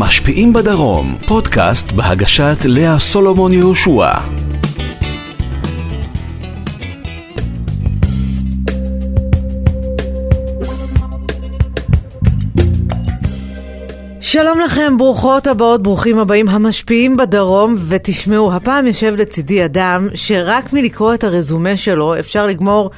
המשפיעים בדרום, פודקאסט בהגשת לאה סולומון יהושע. שלום לכם, ברוכות הבאות, ברוכים הבאים, המשפיעים בדרום, ותשמעו, הפעם יושב לצידי אדם שרק מלקרוא את הרזומה שלו אפשר לגמור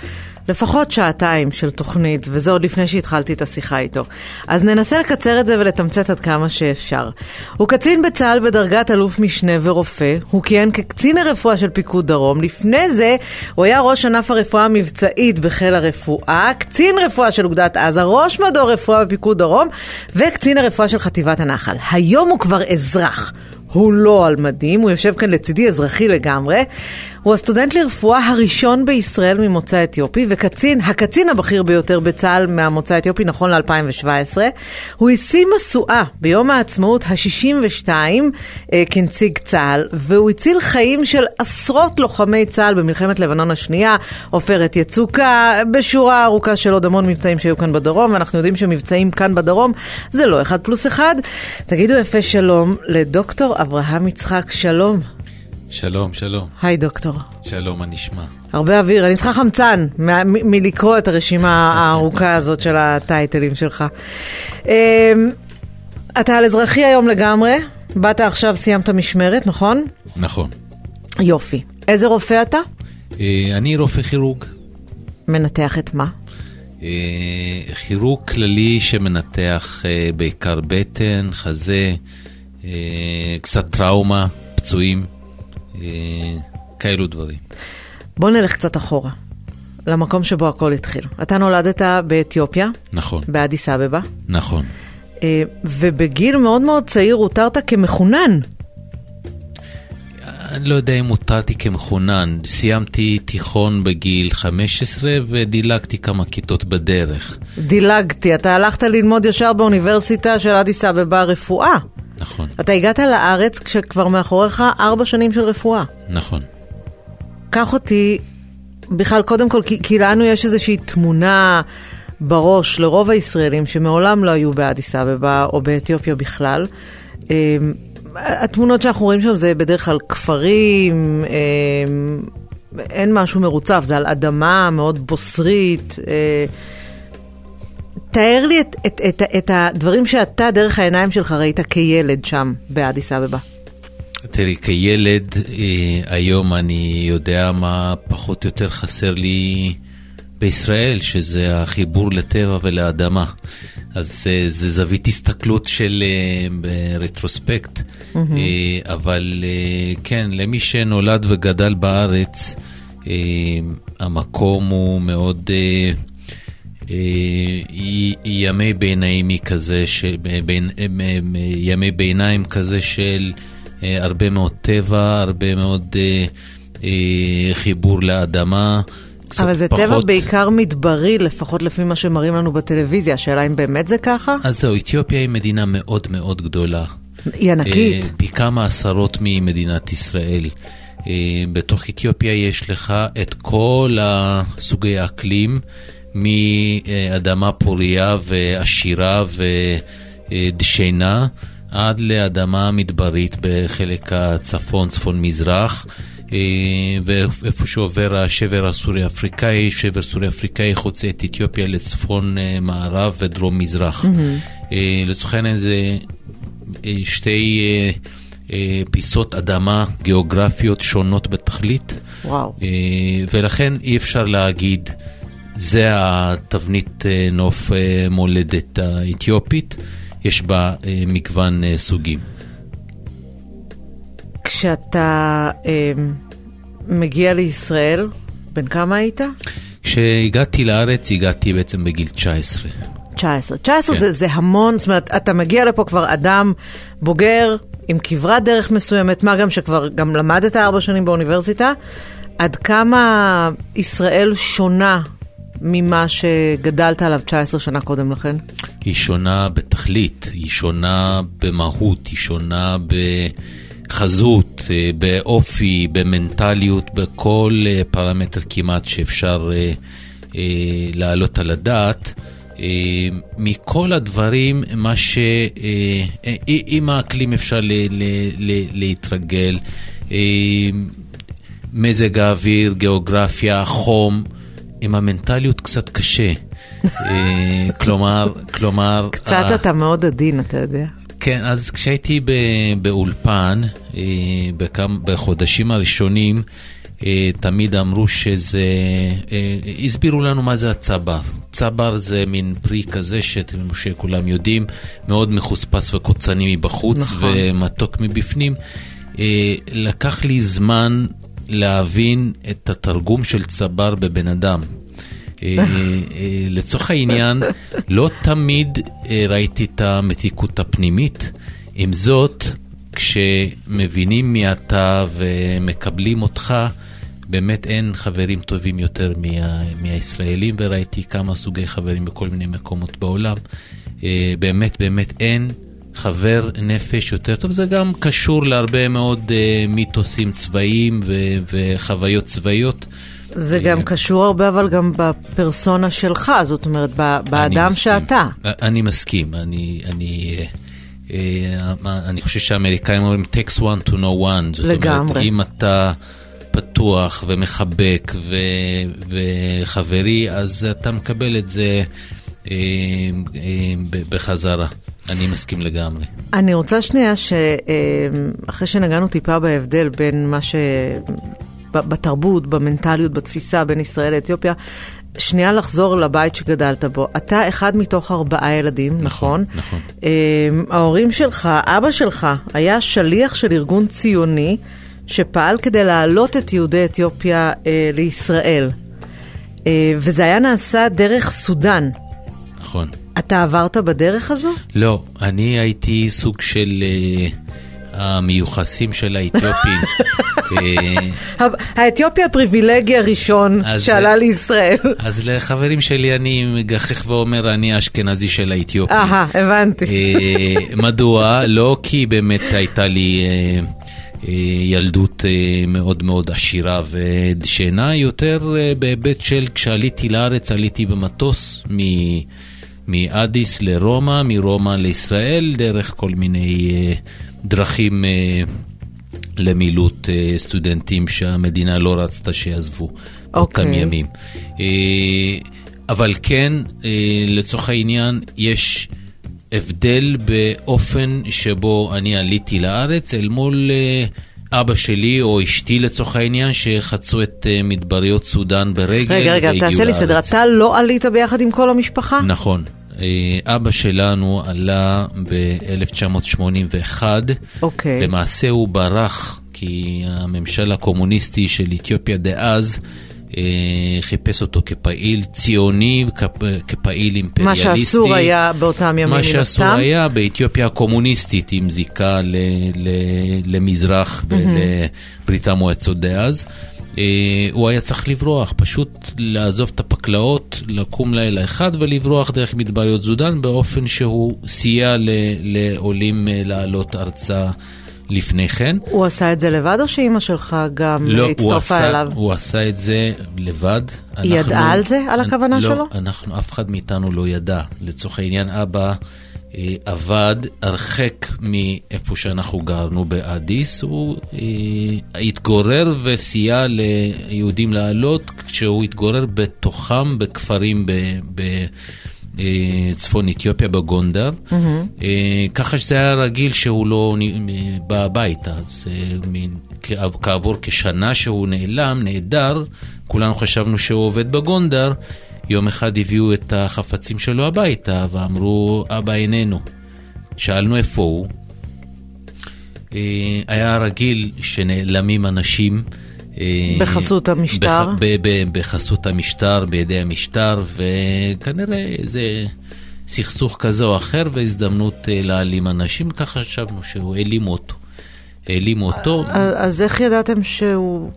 לפחות שעתיים של תוכנית, וזה עוד לפני שהתחלתי את השיחה איתו. אז ננסה לקצר את זה ולתמצת עד כמה שאפשר. הוא קצין בצה"ל בדרגת אלוף משנה ורופא, הוא כיהן כקצין הרפואה של פיקוד דרום, לפני זה הוא היה ראש ענף הרפואה המבצעית בחיל הרפואה, קצין רפואה של אוגדת עזה, ראש מדור רפואה בפיקוד דרום, וקצין הרפואה של חטיבת הנחל. היום הוא כבר אזרח. הוא לא על מדים, הוא יושב כאן לצידי אזרחי לגמרי. הוא הסטודנט לרפואה הראשון בישראל ממוצא אתיופי, וקצין, הקצין הבכיר ביותר בצה"ל מהמוצא האתיופי נכון ל-2017. הוא השיא משואה ביום העצמאות ה-62 אה, כנציג צה"ל, והוא הציל חיים של עשרות לוחמי צה"ל במלחמת לבנון השנייה, עופרת יצוקה, בשורה ארוכה של עוד המון מבצעים שהיו כאן בדרום, ואנחנו יודעים שמבצעים כאן בדרום זה לא אחד פלוס אחד. תגידו יפה שלום לדוקטור אברהם יצחק, שלום. שלום, שלום. היי דוקטור. שלום, מה נשמע? הרבה אוויר, אני צריכה חמצן מלקרוא את הרשימה הארוכה הזאת של הטייטלים שלך. אמ, אתה על אזרחי היום לגמרי, באת עכשיו, סיימת משמרת, נכון? נכון. יופי. איזה רופא אתה? אה, אני רופא כירורג. מנתח את מה? אה, כירורג כללי שמנתח אה, בעיקר בטן, חזה, קצת טראומה, פצועים, כאלו דברים. בוא נלך קצת אחורה, למקום שבו הכל התחיל. אתה נולדת באתיופיה. נכון. באדיס אבבה. נכון. ובגיל מאוד מאוד צעיר הותרת כמחונן. אני לא יודע אם הותרתי כמחונן. סיימתי תיכון בגיל 15 ודילגתי כמה כיתות בדרך. דילגתי, אתה הלכת ללמוד ישר באוניברסיטה של אדיס אבבה רפואה. נכון. אתה הגעת לארץ כשכבר מאחוריך ארבע שנים של רפואה. נכון. קח אותי, בכלל, קודם כל, כי, כי לנו יש איזושהי תמונה בראש לרוב הישראלים שמעולם לא היו באדיס אבבה או באתיופיה בכלל. התמונות שאנחנו רואים שם זה בדרך כלל כפרים, אין משהו מרוצף, זה על אדמה מאוד בוסרית. תאר לי את, את, את, את הדברים שאתה, דרך העיניים שלך, ראית כילד שם באדיס אבבה. תראי, כילד, אה, היום אני יודע מה פחות או יותר חסר לי בישראל, שזה החיבור לטבע ולאדמה. אז אה, זה זווית הסתכלות של אה, רטרוספקט. Mm-hmm. אבל כן, למי שנולד וגדל בארץ, המקום הוא מאוד... ימי ביניימי כזה, בין, ימי ביניים כזה של הרבה מאוד טבע, הרבה מאוד חיבור לאדמה. אבל זה פחות... טבע בעיקר מדברי, לפחות לפי מה שמראים לנו בטלוויזיה. השאלה אם באמת זה ככה? אז זהו, אתיופיה היא מדינה מאוד מאוד גדולה. היא ענקית. פי כמה עשרות ממדינת ישראל. בתוך אתיופיה יש לך את כל הסוגי האקלים. מאדמה פוריה ועשירה ודשנה עד לאדמה מדברית בחלק הצפון, צפון-מזרח. ואיפה שעובר השבר הסורי-אפריקאי, שבר סורי-אפריקאי חוצה את אתיופיה לצפון מערב ודרום מזרח. Mm-hmm. לצורך העניין זה שתי פיסות אדמה גיאוגרפיות שונות בתכלית. וואו. ולכן אי אפשר להגיד זה התבנית נוף מולדת האתיופית, יש בה מגוון סוגים. כשאתה אה, מגיע לישראל, בן כמה היית? כשהגעתי לארץ, הגעתי בעצם בגיל 19. 19. 19 כן. זה, זה המון, זאת אומרת, אתה מגיע לפה כבר אדם בוגר, עם כברת דרך מסוימת, מה גם שכבר גם למדת ארבע שנים באוניברסיטה. עד כמה ישראל שונה ממה שגדלת עליו 19 שנה קודם לכן? היא שונה בתכלית, היא שונה במהות, היא שונה בחזות, באופי, במנטליות, בכל פרמטר כמעט שאפשר להעלות על הדעת. אה, מכל הדברים, מה ש... אה, עם האקלים אפשר להתרגל, מזג האוויר, גיאוגרפיה, חום, עם המנטליות קצת קשה. כלומר, כלומר... קצת אתה מאוד עדין, אתה יודע. כן, אז כשהייתי באולפן, בחודשים הראשונים, אה, תמיד אמרו שזה, אה, הסבירו לנו מה זה הצבר. צבר זה מין פרי כזה שכולם יודעים, מאוד מחוספס וקוצני מבחוץ נכון. ומתוק מבפנים. אה, לקח לי זמן להבין את התרגום של צבר בבן אדם. לצורך העניין, לא תמיד ראיתי את המתיקות הפנימית. עם זאת, כשמבינים מי אתה ומקבלים אותך, באמת אין חברים טובים יותר מה, מהישראלים, וראיתי כמה סוגי חברים בכל מיני מקומות בעולם. אה, באמת, באמת אין חבר נפש יותר טוב. זה גם קשור להרבה מאוד אה, מיתוסים צבאיים ו- וחוויות צבאיות. זה גם אה, קשור הרבה, אבל גם בפרסונה שלך, זאת אומרת, באדם אני שאתה. אני מסכים, אני... אני אני חושב שהאמריקאים אומרים takes one to know one. זאת לגמרי. אומרת, אם אתה פתוח ומחבק ו, וחברי, אז אתה מקבל את זה אה, אה, בחזרה. אני מסכים לגמרי. אני רוצה שנייה שאחרי שנגענו טיפה בהבדל בין מה ש... בתרבות, במנטליות, בתפיסה בין ישראל לאתיופיה, שנייה לחזור לבית שגדלת בו. אתה אחד מתוך ארבעה ילדים, נכון? נכון. נכון. ההורים שלך, אבא שלך, היה שליח של ארגון ציוני. שפעל כדי להעלות את יהודי אתיופיה אה, לישראל. אה, וזה היה נעשה דרך סודאן. נכון. אתה עברת בדרך הזו? לא, אני הייתי סוג של... אה... המיוחסים של האתיופים. אה, האתיופי הפריבילגי הראשון שעלה לישראל. אז לחברים שלי אני מגחך ואומר, אני האשכנזי של האתיופים. אהה, הבנתי. אה, מדוע? לא כי באמת הייתה לי אה, אה, ילדות אה, מאוד מאוד עשירה ודשנה, יותר אה, בהיבט של כשעליתי לארץ, עליתי במטוס מאדיס לרומא, מרומא לישראל, דרך כל מיני דרכים למילוט סטודנטים שהמדינה לא רצתה שיעזבו okay. אותם אוקיי. ימים. אבל כן, לצורך העניין, יש... הבדל באופן שבו אני עליתי לארץ אל מול אה, אבא שלי או אשתי לצורך העניין, שחצו את אה, מדבריות סודאן ברגל רגע, רגע, תעשה לי סדר, אתה לא עלית ביחד עם כל המשפחה? נכון. אה, אבא שלנו עלה ב-1981. אוקיי. למעשה הוא ברח, כי הממשל הקומוניסטי של אתיופיה דאז חיפש אותו כפעיל ציוני, כפעיל אימפריאליסטי. מה שאסור היה באותם ימים מה שאסור היה באתיופיה הקומוניסטית עם זיקה ל, ל, למזרח ולברית המועצות דאז. אה, הוא היה צריך לברוח, פשוט לעזוב את הפקלאות, לקום לילה אחד ולברוח דרך מדבריות זודן באופן שהוא סייע לעולים אה, לעלות ארצה. לפני כן. הוא עשה את זה לבד או שאימא שלך גם לא, הצטרפה עשה, אליו? לא, הוא עשה את זה לבד. היא אנחנו, ידעה על זה, על הכוונה לא, שלו? לא, אנחנו, אף אחד מאיתנו לא ידע. לצורך העניין, אבא אה, עבד הרחק מאיפה שאנחנו גרנו באדיס. הוא אה, התגורר וסייע ליהודים לעלות כשהוא התגורר בתוכם בכפרים ב... ב צפון אתיופיה בגונדר, mm-hmm. ככה שזה היה רגיל שהוא לא בא הביתה. אז אה, כעבור כשנה שהוא נעלם, נעדר, כולנו חשבנו שהוא עובד בגונדר. יום אחד הביאו את החפצים שלו הביתה ואמרו, אבא איננו. שאלנו איפה הוא. היה רגיל שנעלמים אנשים. אה, בחסות המשטר? בחסות המשטר, בידי המשטר, וכנראה איזה סכסוך כזה או אחר והזדמנות אה, להעלים אנשים, ככה חשבנו שהוא העלים אותו. העלים אותו. אז איך ידעתם שהוא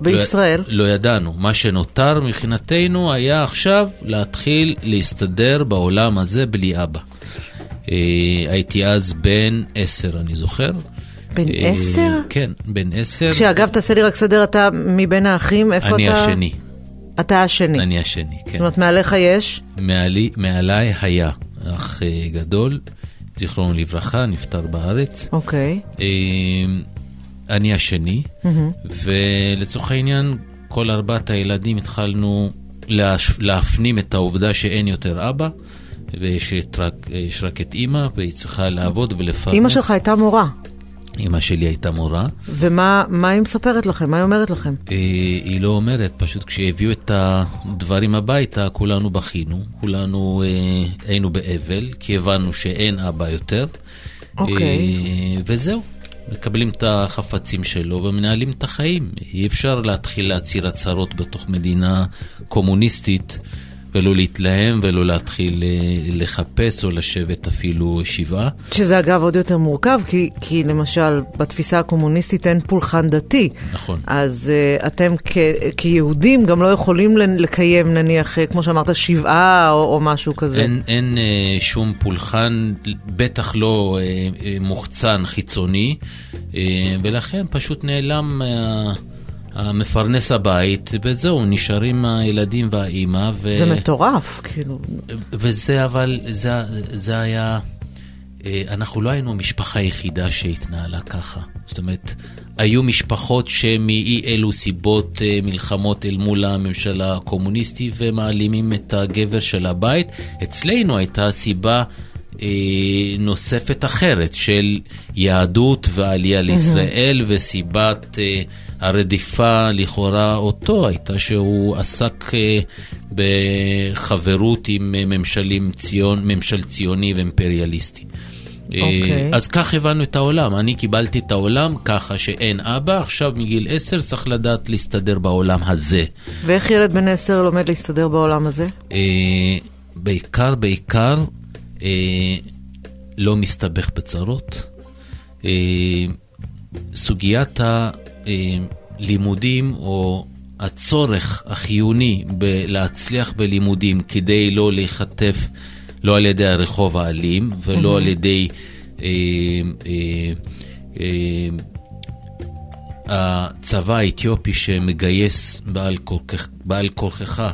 בישראל? לא, לא ידענו. מה שנותר מבחינתנו היה עכשיו להתחיל להסתדר בעולם הזה בלי אבא. אה, הייתי אז בן עשר, אני זוכר. בן אה, עשר? כן, בן עשר. כשאגב, תעשה לי רק סדר, אתה מבין האחים, איפה אני אתה? אני השני. אתה השני. אני השני, כן. זאת אומרת, מעליך יש? מעלי, מעליי היה אח אה, גדול, זיכרונו לברכה, נפטר בארץ. אוקיי. אה, אני השני, ולצורך העניין, כל ארבעת הילדים התחלנו. להפנים את העובדה שאין יותר אבא, ויש רק, רק את אימא, והיא צריכה לעבוד ולפרנס. אימא שלך הייתה מורה. אימא שלי הייתה מורה. ומה מה היא מספרת לכם? מה היא אומרת לכם? אה, היא לא אומרת, פשוט כשהביאו את הדברים הביתה, כולנו בכינו, כולנו אה, היינו באבל, כי הבנו שאין אבא יותר. אוקיי. אה, וזהו, מקבלים את החפצים שלו ומנהלים את החיים. אי אפשר להתחיל להצהיר הצהרות בתוך מדינה קומוניסטית. ולא להתלהם ולא להתחיל אה, לחפש או לשבת אפילו שבעה. שזה אגב עוד יותר מורכב, כי, כי למשל בתפיסה הקומוניסטית אין פולחן דתי. נכון. אז uh, אתם כ, כיהודים גם לא יכולים לקיים נניח, uh, כמו שאמרת, שבעה או, או משהו כזה. אין, אין uh, שום פולחן, בטח לא uh, מוחצן חיצוני, uh, ולכן פשוט נעלם... Uh, המפרנס הבית, וזהו, נשארים הילדים והאימא. ו... זה מטורף, כאילו. וזה אבל, זה, זה היה, אה, אנחנו לא היינו המשפחה היחידה שהתנהלה ככה. זאת אומרת, היו משפחות שמאי אלו סיבות אה, מלחמות אל מול הממשלה הקומוניסטית ומעלימים את הגבר של הבית. אצלנו הייתה סיבה אה, נוספת אחרת של יהדות ועלייה לישראל mm-hmm. וסיבת... הרדיפה לכאורה אותו הייתה שהוא עסק אה, בחברות עם אה, ממשלים ציון, ממשל ציוני ואימפריאליסטי. Okay. אה, אוקיי. אז כך הבנו את העולם, אני קיבלתי את העולם ככה שאין אבא, עכשיו מגיל עשר צריך לדעת להסתדר בעולם הזה. ואיך ילד בן עשר לומד להסתדר בעולם הזה? בעיקר, בעיקר, לא מסתבך בצרות. סוגיית ה... לימודים או הצורך החיוני להצליח בלימודים כדי לא להיחטף לא על ידי הרחוב האלים ולא mm-hmm. על ידי אה, אה, אה, הצבא האתיופי שמגייס בעל כורכך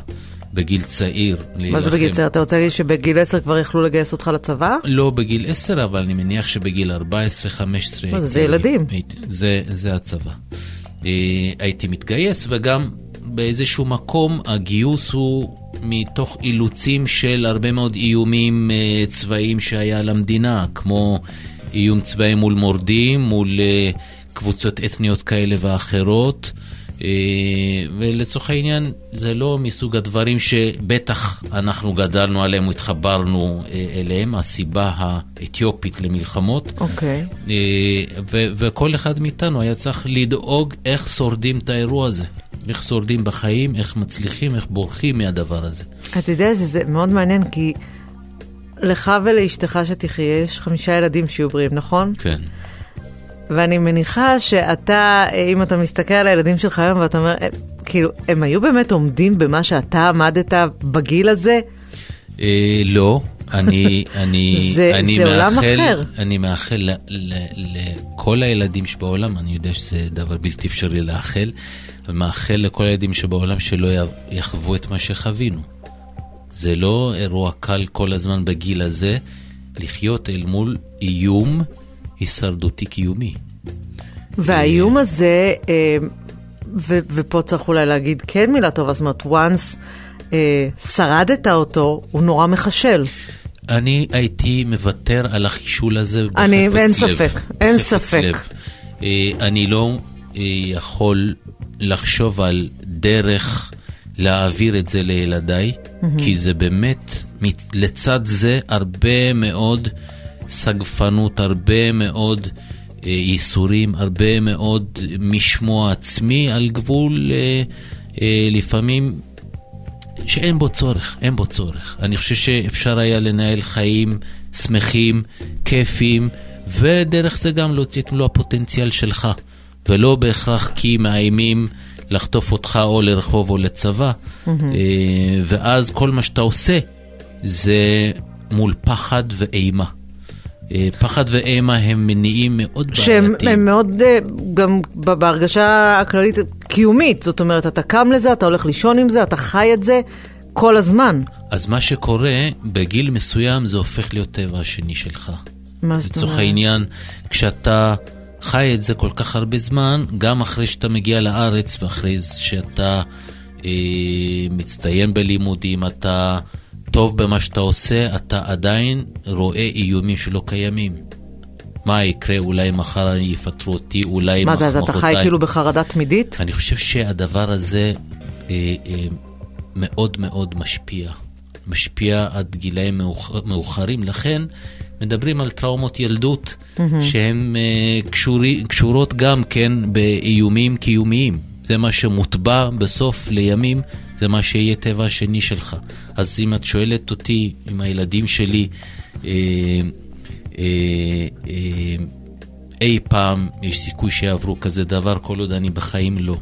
בגיל צעיר. מה זה בגיל צעיר? אתה רוצה להגיד שבגיל 10 כבר יכלו לגייס אותך לצבא? לא בגיל 10, אבל אני מניח שבגיל 14-15... מה זה, זה ילדים. זה, זה הצבא. אה, הייתי מתגייס, וגם באיזשהו מקום הגיוס הוא מתוך אילוצים של הרבה מאוד איומים אה, צבאיים שהיה למדינה, כמו איום צבאי מול מורדים, מול אה, קבוצות אתניות כאלה ואחרות. ולצורך העניין, זה לא מסוג הדברים שבטח אנחנו גדלנו עליהם התחברנו אליהם, הסיבה האתיופית למלחמות. אוקיי. Okay. וכל אחד מאיתנו היה צריך לדאוג איך שורדים את האירוע הזה. איך שורדים בחיים, איך מצליחים, איך בורחים מהדבר הזה. אתה יודע שזה מאוד מעניין, כי לך ולאשתך שתחיה, יש חמישה ילדים שיהיו בריאים, נכון? כן. ואני מניחה שאתה, אם אתה מסתכל על הילדים שלך היום ואתה אומר, כאילו, הם היו באמת עומדים במה שאתה עמדת בגיל הזה? אה, לא. אני, אני, זה, אני זה מאחל, עולם אחר. אני מאחל לכל הילדים שבעולם, אני יודע שזה דבר בלתי אפשרי לאחל, אבל מאחל לכל הילדים שבעולם שלא יחוו את מה שחווינו. זה לא אירוע קל כל הזמן בגיל הזה לחיות אל מול איום הישרדותי קיומי. והאיום הזה, אה, ו- ופה צריך אולי להגיד כן מילה טובה, זאת אומרת, once אה, שרדת אותו, הוא נורא מחשל. אני הייתי מוותר על החישול הזה בחפץ אני, לב. אין ספק, אין ספק. לב. אה, אני לא יכול לחשוב על דרך להעביר את זה לילדיי, mm-hmm. כי זה באמת, לצד זה הרבה מאוד... סגפנות, הרבה מאוד אה, ייסורים, הרבה מאוד משמוע עצמי על גבול אה, אה, לפעמים שאין בו צורך, אין בו צורך. אני חושב שאפשר היה לנהל חיים שמחים, כיפיים, ודרך זה גם להוציא את מלוא הפוטנציאל שלך, ולא בהכרח כי מאיימים לחטוף אותך או לרחוב או לצבא, mm-hmm. ואז כל מה שאתה עושה זה מול פחד ואימה. אה, פחד ואימה הם מניעים מאוד שהם בעייתיים. הם מאוד, אה, גם בהרגשה הכללית, קיומית. זאת אומרת, אתה קם לזה, אתה הולך לישון עם זה, אתה חי את זה כל הזמן. אז מה שקורה, בגיל מסוים זה הופך להיות טבע השני שלך. מה זאת לצורך אומרת? העניין, כשאתה חי את זה כל כך הרבה זמן, גם אחרי שאתה מגיע לארץ ואחרי שאתה אה, מצטיין בלימודים, אתה טוב במה שאתה עושה, אתה עדיין רואה איומים שלא קיימים. מה יקרה, אולי מחר יפטרו אותי, אולי מה זה, אז אתה חי. כאילו בחרדה תמידית? אני חושב שהדבר הזה אה, אה, מאוד מאוד משפיע. משפיע עד גילאים מאוחר, מאוחרים. לכן מדברים על טראומות ילדות, שהן אה, קשורי, קשורות גם כן באיומים קיומיים. זה מה שמוטבע בסוף לימים, זה מה שיהיה טבע השני שלך. אז אם את שואלת אותי, עם הילדים שלי, אה, אה, אה, אי פעם יש סיכוי שיעברו כזה דבר, כל עוד אני בחיים לא.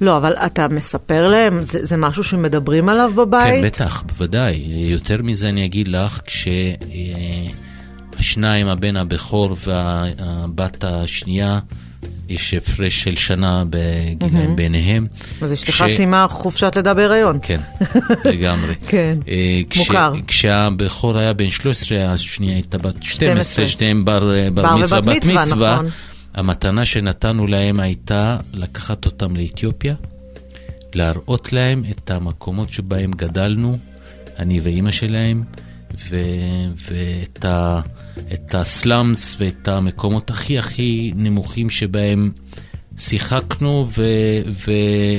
לא, אבל אתה מספר להם, זה, זה משהו שמדברים עליו בבית? כן, בטח, בוודאי. יותר מזה אני אגיד לך, כשהשניים, הבן הבכור והבת השנייה, יש הפרש של שנה בגילאים ביניהם. אז אשתך כש- סיימה חופשת לידה בהיריון. כן, לגמרי. כן, אה, כש- מוכר. כשהבכור היה בן 13, השנייה הייתה בת 12, 12. שניהם בר, אה, בר בר מצווה, בת מצווה, מצווה. נכון. המתנה שנתנו להם הייתה לקחת אותם לאתיופיה, להראות להם את המקומות שבהם גדלנו, אני ואימא שלהם, ו- ואת ה- את הסלאמס ואת המקומות הכי הכי נמוכים שבהם שיחקנו ו-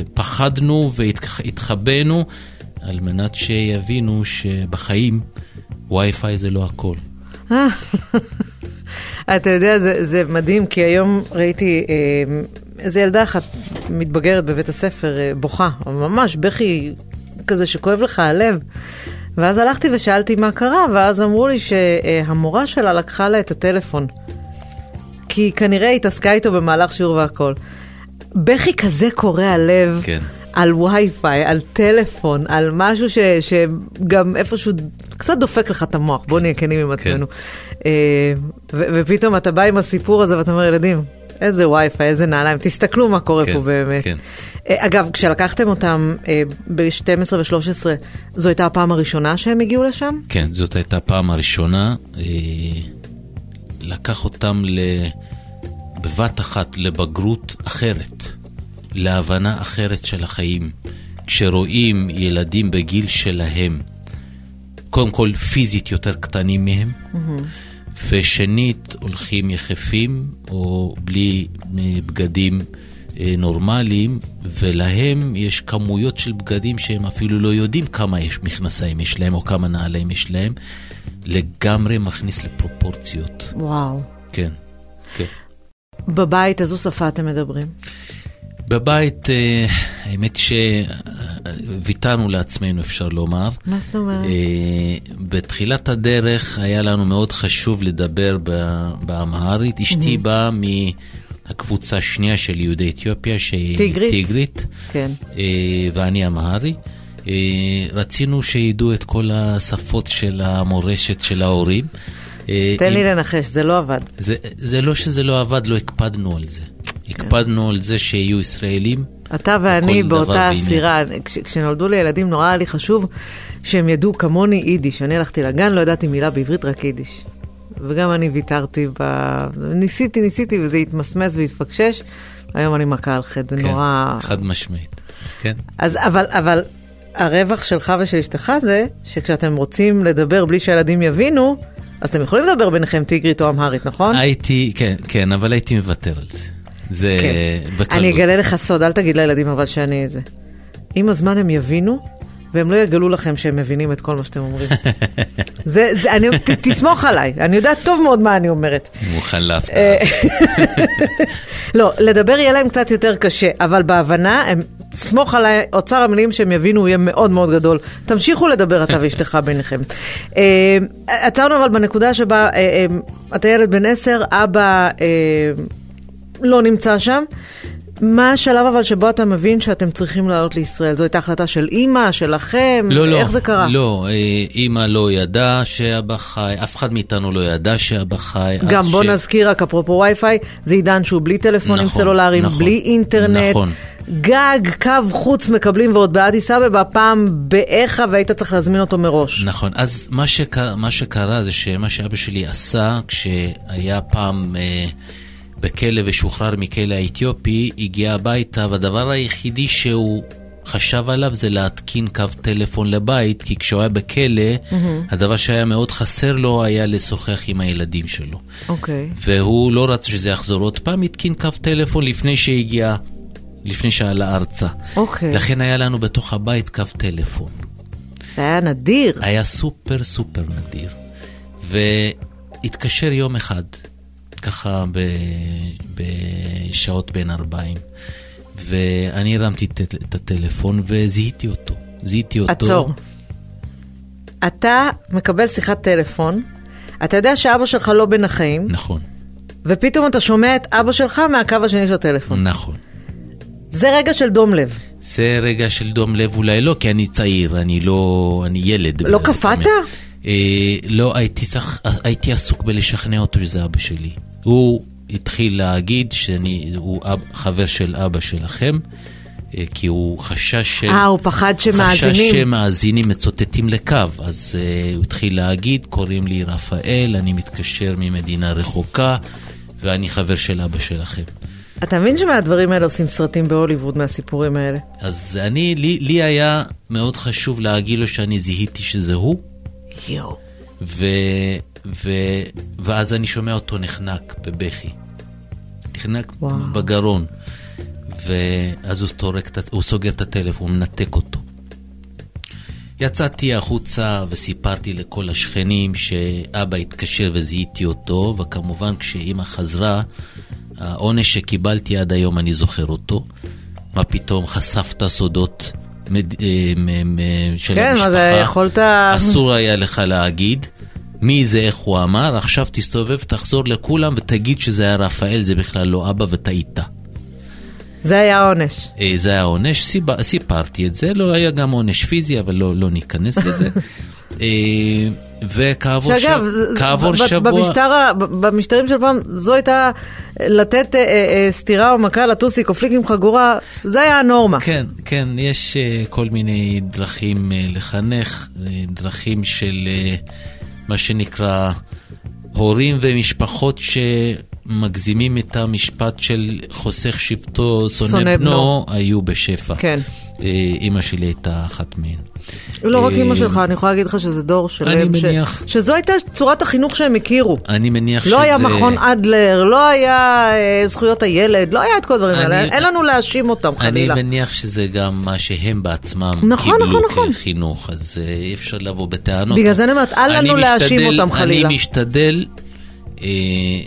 ופחדנו והתחבאנו, על מנת שיבינו שבחיים וי-פיי זה לא הכל. אתה יודע, זה, זה מדהים, כי היום ראיתי אה, איזה ילדה אחת מתבגרת בבית הספר, אה, בוכה, ממש בכי כזה שכואב לך הלב. ואז הלכתי ושאלתי מה קרה, ואז אמרו לי שהמורה שלה לקחה לה את הטלפון. כי כנראה התעסקה איתו במהלך שיעור והכל. בכי כזה קורע לב. כן. על וי-פיי, על טלפון, על משהו ש, שגם איפשהו קצת דופק לך את המוח, בוא נהיה כנים עם עצמנו. אה, ו- ופתאום אתה בא עם הסיפור הזה ואתה אומר, ילדים, איזה וי-פיי, איזה נעליים, תסתכלו מה קורה כן, פה באמת. כן. אה, אגב, כשלקחתם אותם אה, ב-12 ו-13, זו הייתה הפעם הראשונה שהם הגיעו לשם? כן, זאת הייתה הפעם הראשונה. אה, לקח אותם ל... בבת אחת לבגרות אחרת, להבנה אחרת של החיים. כשרואים ילדים בגיל שלהם, קודם כל פיזית יותר קטנים מהם, ושנית הולכים יחפים או בלי בגדים אה, נורמליים, ולהם יש כמויות של בגדים שהם אפילו לא יודעים כמה יש מכנסיים יש להם או כמה נעליים יש להם, לגמרי מכניס לפרופורציות. וואו. כן, כן. בבית, איזו שפה אתם מדברים? בבית, אה, האמת שוויתרנו לעצמנו, אפשר לומר. מה זאת אומרת? אה, בתחילת הדרך היה לנו מאוד חשוב לדבר באמהרית. אשתי באה מהקבוצה השנייה של יהודי אתיופיה, שהיא טיגרית. טיגרית כן. אה, ואני אמהרי. רצינו שידעו את כל השפות של המורשת של ההורים. תן לי לנחש, זה לא עבד. זה, זה לא שזה לא עבד, לא הקפדנו על זה. הקפדנו על זה שיהיו ישראלים. אתה ואני באותה. סירה, כש, כשנולדו לי ילדים נורא היה לי חשוב שהם ידעו כמוני יידיש. אני הלכתי לגן, לא ידעתי מילה בעברית, רק יידיש. וגם אני ויתרתי ב... ניסיתי, ניסיתי, וזה התמסמס והתפקשש. היום אני מכה על חטא, זה כן, נורא... חד משמעית. כן. אז אבל, אבל הרווח שלך ושל אשתך זה שכשאתם רוצים לדבר בלי שהילדים יבינו, אז אתם יכולים לדבר ביניכם טיגרית או אמהרית, נכון? הייתי, כן, כן, אבל הייתי מוותר על זה. זה כן. בקלות. אני אגלה לך סוד, אל תגיד לילדים אבל שאני איזה. עם הזמן הם יבינו, והם לא יגלו לכם שהם מבינים את כל מה שאתם אומרים. זה, זה, אני, ת, תסמוך עליי, אני יודעת טוב מאוד מה אני אומרת. מוכן להפתעה. אה, לא, לדבר יהיה להם קצת יותר קשה, אבל בהבנה, הם, סמוך עליי, אוצר המילים שהם יבינו יהיה מאוד מאוד גדול. תמשיכו לדבר אתה ואשתך ביניכם. אה, עצרנו אבל בנקודה שבה אה, אתה ילד בן עשר, אבא לא נמצא שם. מה השלב אבל שבו אתה מבין שאתם צריכים לעלות לישראל? זו הייתה החלטה של אימא, שלכם? לא, לא. איך זה קרה? לא, אה, אימא לא ידעה שאבא חי, אף אחד מאיתנו לא ידע שאבא חי. גם בוא ש- נזכיר רק אפרופו וי-פיי, זה עידן שהוא בלי טלפונים נכון, סלולריים, נכון, בלי אינטרנט. נכון. גג, קו חוץ מקבלים ועוד באדיס אבבה, פעם באיכה והיית צריך להזמין אותו מראש. נכון, אז מה, שקרה, מה שקרה זה שמה שאבא שלי עשה כשהיה פעם אה, בכלא ושוחרר מכלא האתיופי, הגיע הביתה, והדבר היחידי שהוא חשב עליו זה להתקין קו טלפון לבית, כי כשהוא היה בכלא, הדבר שהיה מאוד חסר לו היה לשוחח עם הילדים שלו. אוקיי. והוא לא רצה שזה יחזור עוד פעם, התקין קו טלפון לפני שהגיע, לפני שעלה ארצה. אוקיי. לכן היה לנו בתוך הבית קו טלפון. זה היה נדיר. היה סופר סופר נדיר. והתקשר יום אחד, ככה ב... בשעות בין ארבעים, ואני הרמתי את, הטלפון וזיהיתי אותו. זיהיתי אותו. עצור. אתה מקבל שיחת טלפון, אתה יודע שאבא שלך לא בין החיים, נכון, ופתאום אתה שומע את אבא שלך מהקו השני של הטלפון. נכון. זה רגע של דום לב. זה רגע של דום לב אולי לא, כי אני צעיר, אני לא... אני ילד. לא קפאת? אה, לא, הייתי צריך, הייתי עסוק בלשכנע אותו שזה אבא שלי. הוא התחיל להגיד שהוא אב, חבר של אבא שלכם, אה, כי הוא חשש ש... אה, הוא פחד שמאזינים. חשש שמאזינים מצוטטים לקו, אז uh, הוא התחיל להגיד, קוראים לי רפאל, אני מתקשר ממדינה רחוקה, ואני חבר של אבא שלכם. אתה מבין שמהדברים האלה עושים סרטים בהוליווד מהסיפורים האלה? אז אני, לי, לי היה מאוד חשוב להגיד לו שאני זיהיתי שזה הוא, יואו. ו, ואז אני שומע אותו נחנק בבכי. נחנק וואו. בגרון. ואז הוא, ה- הוא סוגר את הטלפון, הוא מנתק אותו. יצאתי החוצה וסיפרתי לכל השכנים שאבא התקשר וזיהיתי אותו, וכמובן כשאימא חזרה, העונש שקיבלתי עד היום אני זוכר אותו. מה פתאום חשפת סודות מד... אה, של כן, המשפחה. מה זה, יכולת... אסור היה לך להגיד. מי זה, איך הוא אמר, עכשיו תסתובב, תחזור לכולם ותגיד שזה היה רפאל, זה בכלל לא אבא וטעית. זה היה העונש. אה, זה היה עונש, סיב- סיפרתי את זה, לא היה גם עונש פיזי, אבל לא, לא ניכנס לזה. אה, וכעבור שאגב, ש... כעבור שבוע... במשטר, במשטרים של פעם, זו הייתה לתת אה, אה, אה, סטירה או מכה לטוסיק או פליק עם חגורה, זה היה הנורמה. כן, כן, יש אה, כל מיני דרכים אה, לחנך, אה, דרכים של אה, מה שנקרא הורים ומשפחות שמגזימים את המשפט של חוסך שבטו, שונא בנו, בנו. היו בשפע. כן. אה, אימא שלי הייתה אחת מהן. לא רק אה, אימא שלך, אני יכולה להגיד לך שזה דור שלם. ש- מניח- שזו הייתה צורת החינוך שהם הכירו. אני מניח שזה... לא היה מכון אדלר, לא היה אה, זכויות הילד, לא היה את כל הדברים אני- האלה. אין לנו להאשים אותם, אני חלילה. מניח שזה גם מה שהם בעצמם נכון, קיבלו נכון, נכון. כחינוך, אז אה, אי אפשר לבוא בטענות. בגלל זה אני אומרת, אל לנו אני להאשים אותם, חלילה. אני משתדל, אה,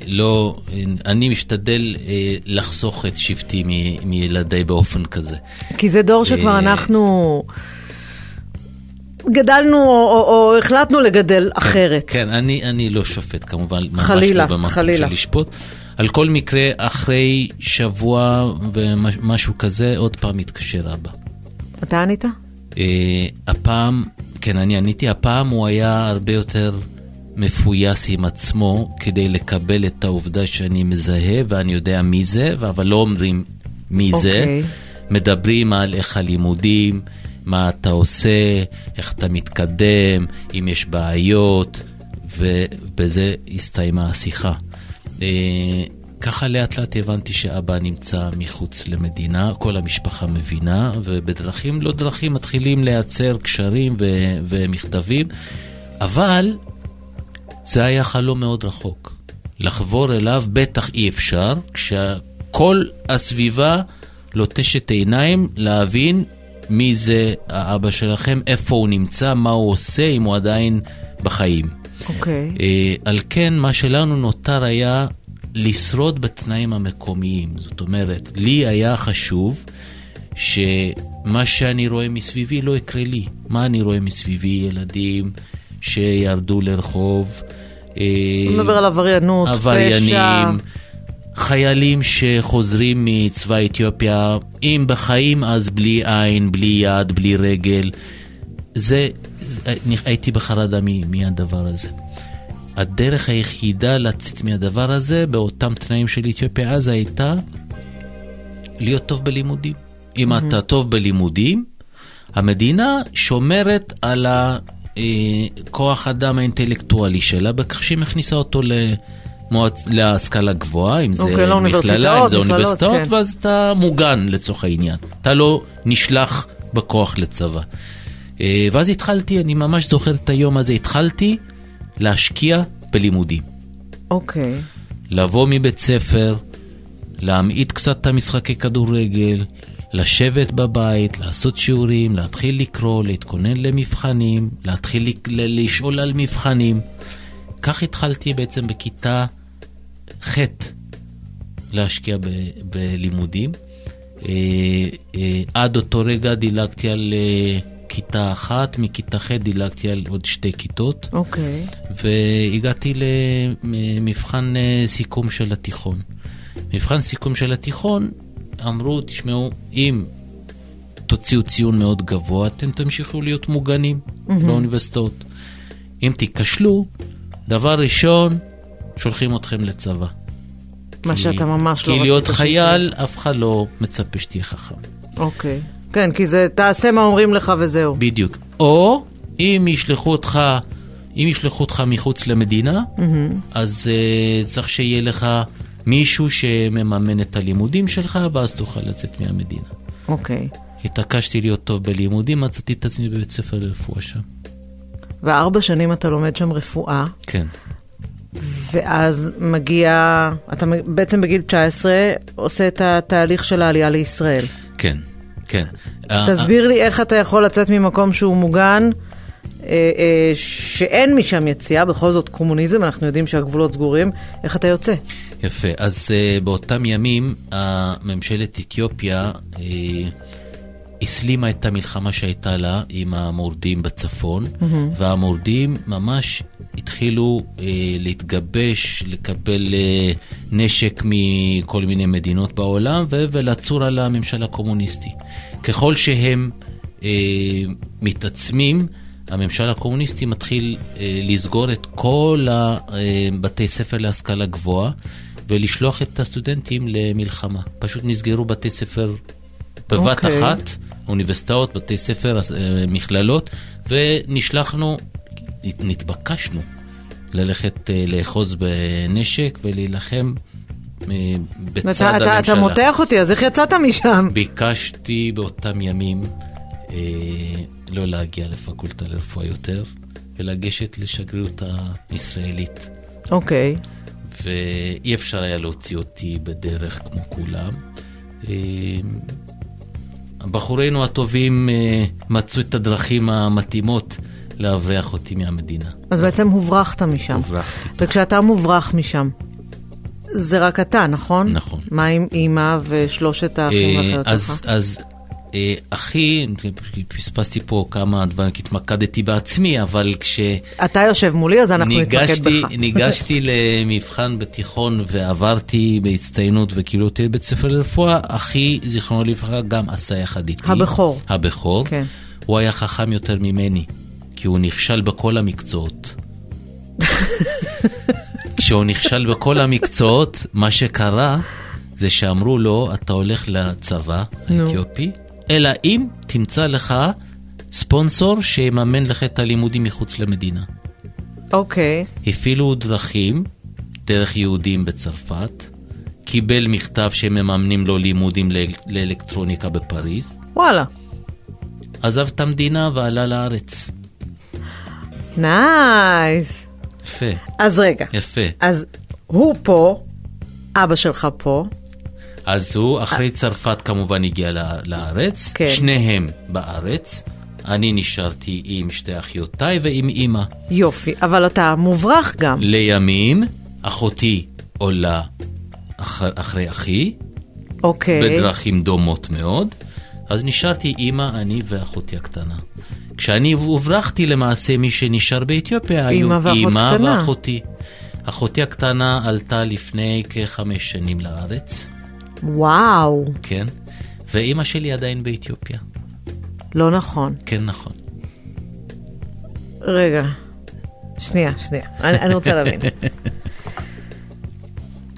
לא, אה, אני משתדל אה, לחסוך את שבטי מילדיי באופן כזה. כי זה דור שכבר אה, אנחנו גדלנו או, או, או החלטנו לגדל אחרת. כן, אני, אני לא שופט כמובן, ממש חלילה, לא במקום חלילה. של לשפוט. על כל מקרה, אחרי שבוע ומשהו כזה, עוד פעם התקשר אבא. אתה ענית? אה, הפעם, כן, אני עניתי, הפעם הוא היה הרבה יותר מפויס עם עצמו כדי לקבל את העובדה שאני מזהה ואני יודע מי זה, אבל לא אומרים מי זה. אוקיי. מדברים על איך הלימודים, מה אתה עושה, איך אתה מתקדם, אם יש בעיות, ובזה הסתיימה השיחה. אה, ככה לאט לאט הבנתי שאבא נמצא מחוץ למדינה, כל המשפחה מבינה, ובדרכים לא דרכים מתחילים לייצר קשרים ו- ומכתבים, אבל זה היה חלום מאוד רחוק. לחבור אליו בטח אי אפשר, כשכל הסביבה לוטשת עיניים להבין מי זה האבא שלכם, איפה הוא נמצא, מה הוא עושה, אם הוא עדיין בחיים. אוקיי. אה, על כן, מה שלנו נותר היה לשרוד בתנאים המקומיים. זאת אומרת, לי היה חשוב שמה שאני רואה מסביבי לא יקרה לי. מה אני רואה מסביבי? ילדים שירדו לרחוב. אה, הוא מדבר על עבריינות, פשע. עבריינים. חיילים שחוזרים מצבא אתיופיה, אם בחיים אז בלי עין, בלי יד, בלי רגל. זה, הייתי בחרדה מהדבר הזה. הדרך היחידה לצאת מהדבר הזה, באותם תנאים של אתיופיה אז, הייתה להיות טוב בלימודים. אם mm-hmm. אתה טוב בלימודים, המדינה שומרת על הכוח אדם האינטלקטואלי שלה, בכך שהיא מכניסה אותו למועצ... להשכלה גבוהה, אם זה okay, אוקיי, מכללה, אם זה אוניברסיטאות, כן. ואז אתה מוגן לצורך העניין. אתה לא נשלח בכוח לצבא. אה, ואז התחלתי, אני ממש זוכר את היום הזה, התחלתי להשקיע בלימודים. אוקיי. Okay. לבוא מבית ספר, להמעיט קצת את המשחקי כדורגל, לשבת בבית, לעשות שיעורים, להתחיל לקרוא, להתכונן למבחנים, להתחיל לשאול על מבחנים. כך התחלתי בעצם בכיתה ח' להשקיע ב- בלימודים. אה, אה, עד אותו רגע דילגתי על אה, כיתה אחת, מכיתה ח' דילגתי על עוד שתי כיתות. אוקיי. והגעתי למבחן סיכום של התיכון. מבחן סיכום של התיכון, אמרו, תשמעו, אם תוציאו ציון מאוד גבוה, אתם תמשיכו להיות מוגנים mm-hmm. באוניברסיטאות. אם תיכשלו, דבר ראשון, שולחים אתכם לצבא. מה כי, שאתה ממש לא. כי להיות חייל, שתהיה. אף אחד לא מצפה שתהיה חכם. אוקיי. כן, כי זה תעשה מה אומרים לך וזהו. בדיוק. או אם ישלחו אותך, אם ישלחו אותך מחוץ למדינה, mm-hmm. אז uh, צריך שיהיה לך מישהו שמממן את הלימודים שלך, ואז תוכל לצאת מהמדינה. אוקיי. Okay. התעקשתי להיות טוב בלימודים, מצאתי את עצמי בבית ספר לרפואה שם. וארבע שנים אתה לומד שם רפואה. כן. ואז מגיע, אתה בעצם בגיל 19 עושה את התהליך של העלייה לישראל. כן, כן. תסביר לי איך אתה יכול לצאת ממקום שהוא מוגן, אה, אה, שאין משם יציאה, בכל זאת קומוניזם, אנחנו יודעים שהגבולות סגורים, איך אתה יוצא? יפה, אז באותם ימים, ממשלת אתיופיה הסלימה את המלחמה שהייתה לה עם המורדים בצפון, mm-hmm. והמורדים ממש התחילו אה, להתגבש, לקבל אה, נשק מכל מיני מדינות בעולם ו- ולצור על הממשל הקומוניסטי. ככל שהם אה, מתעצמים, הממשל הקומוניסטי מתחיל אה, לסגור את כל הבתי אה, ספר להשכלה גבוהה ולשלוח את הסטודנטים למלחמה. פשוט נסגרו בתי ספר בבת okay. אוקיי. אחת. אוניברסיטאות, בתי ספר, אה, מכללות, ונשלחנו, נתבקשנו ללכת אה, לאחוז בנשק ולהילחם אה, בצד אתה, הממשלה. אתה מותח אותי, אז איך יצאת משם? ביקשתי באותם ימים אה, לא להגיע לפקולטה לרפואה יותר, ולגשת לשגרירות הישראלית. אוקיי. ואי אפשר היה להוציא אותי בדרך כמו כולם. בחורינו הטובים אה, מצאו את הדרכים המתאימות להבריח אותי מהמדינה. אז בעצם הוברחת משם. הוברחתי. וכשאתה מוברח משם, זה רק אתה, נכון? נכון. מה עם אימא ושלושת האחים ואחיות שלך? אז אה, אחי, פספסתי פה כמה דברים, כי התמקדתי בעצמי, אבל כש... אתה יושב מולי, אז אנחנו נתמקד בך. ניגשתי למבחן בתיכון ועברתי בהצטיינות וכאילו אותי לבית ספר לרפואה, אחי, זיכרונו לברכה, גם עשה יחד איתי. הבכור. הבכור. כן. הוא היה חכם יותר ממני, כי הוא נכשל בכל המקצועות. כשהוא נכשל בכל המקצועות, מה שקרה זה שאמרו לו, אתה הולך לצבא האתיופי, אלא אם תמצא לך ספונסור שיממן לך את הלימודים מחוץ למדינה. אוקיי. Okay. הפעילו דרכים דרך יהודים בצרפת, קיבל מכתב שהם מממנים לו לימודים לאלקטרוניקה בפריז. וואלה. עזב את המדינה ועלה לארץ. נייס. יפה. אז רגע. יפה. אז הוא פה, אבא שלך פה, אז הוא אחרי צרפת כמובן הגיע לארץ, כן. שניהם בארץ. אני נשארתי עם שתי אחיותיי ועם אימא. יופי, אבל אתה מוברח גם. לימים, אחותי עולה אח... אחרי אחי. אוקיי. בדרכים דומות מאוד. אז נשארתי אימא, אני ואחותי הקטנה. כשאני הוברחתי למעשה, מי שנשאר באתיופיה היו אימא ואחותי. אחותי הקטנה עלתה לפני כחמש שנים לארץ, וואו, כן, ואימא שלי עדיין באתיופיה. לא נכון. כן, נכון. רגע, שנייה, שנייה, אני, אני רוצה להבין.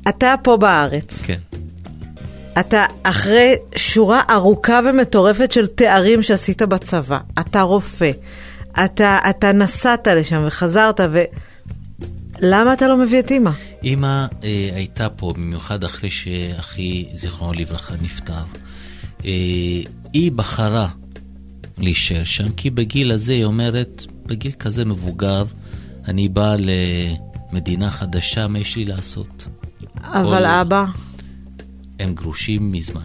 אתה פה בארץ, כן. אתה אחרי שורה ארוכה ומטורפת של תארים שעשית בצבא, אתה רופא, אתה, אתה נסעת לשם וחזרת, ו... למה אתה לא מביא את אימא? אימא אה, הייתה פה במיוחד אחרי שאחי, זיכרונו לברכה, נפטר. אה, היא בחרה להישאר שם, כי בגיל הזה היא אומרת, בגיל כזה מבוגר, אני באה למדינה חדשה, מה יש לי לעשות? אבל כל- אבא, הם גרושים מזמן.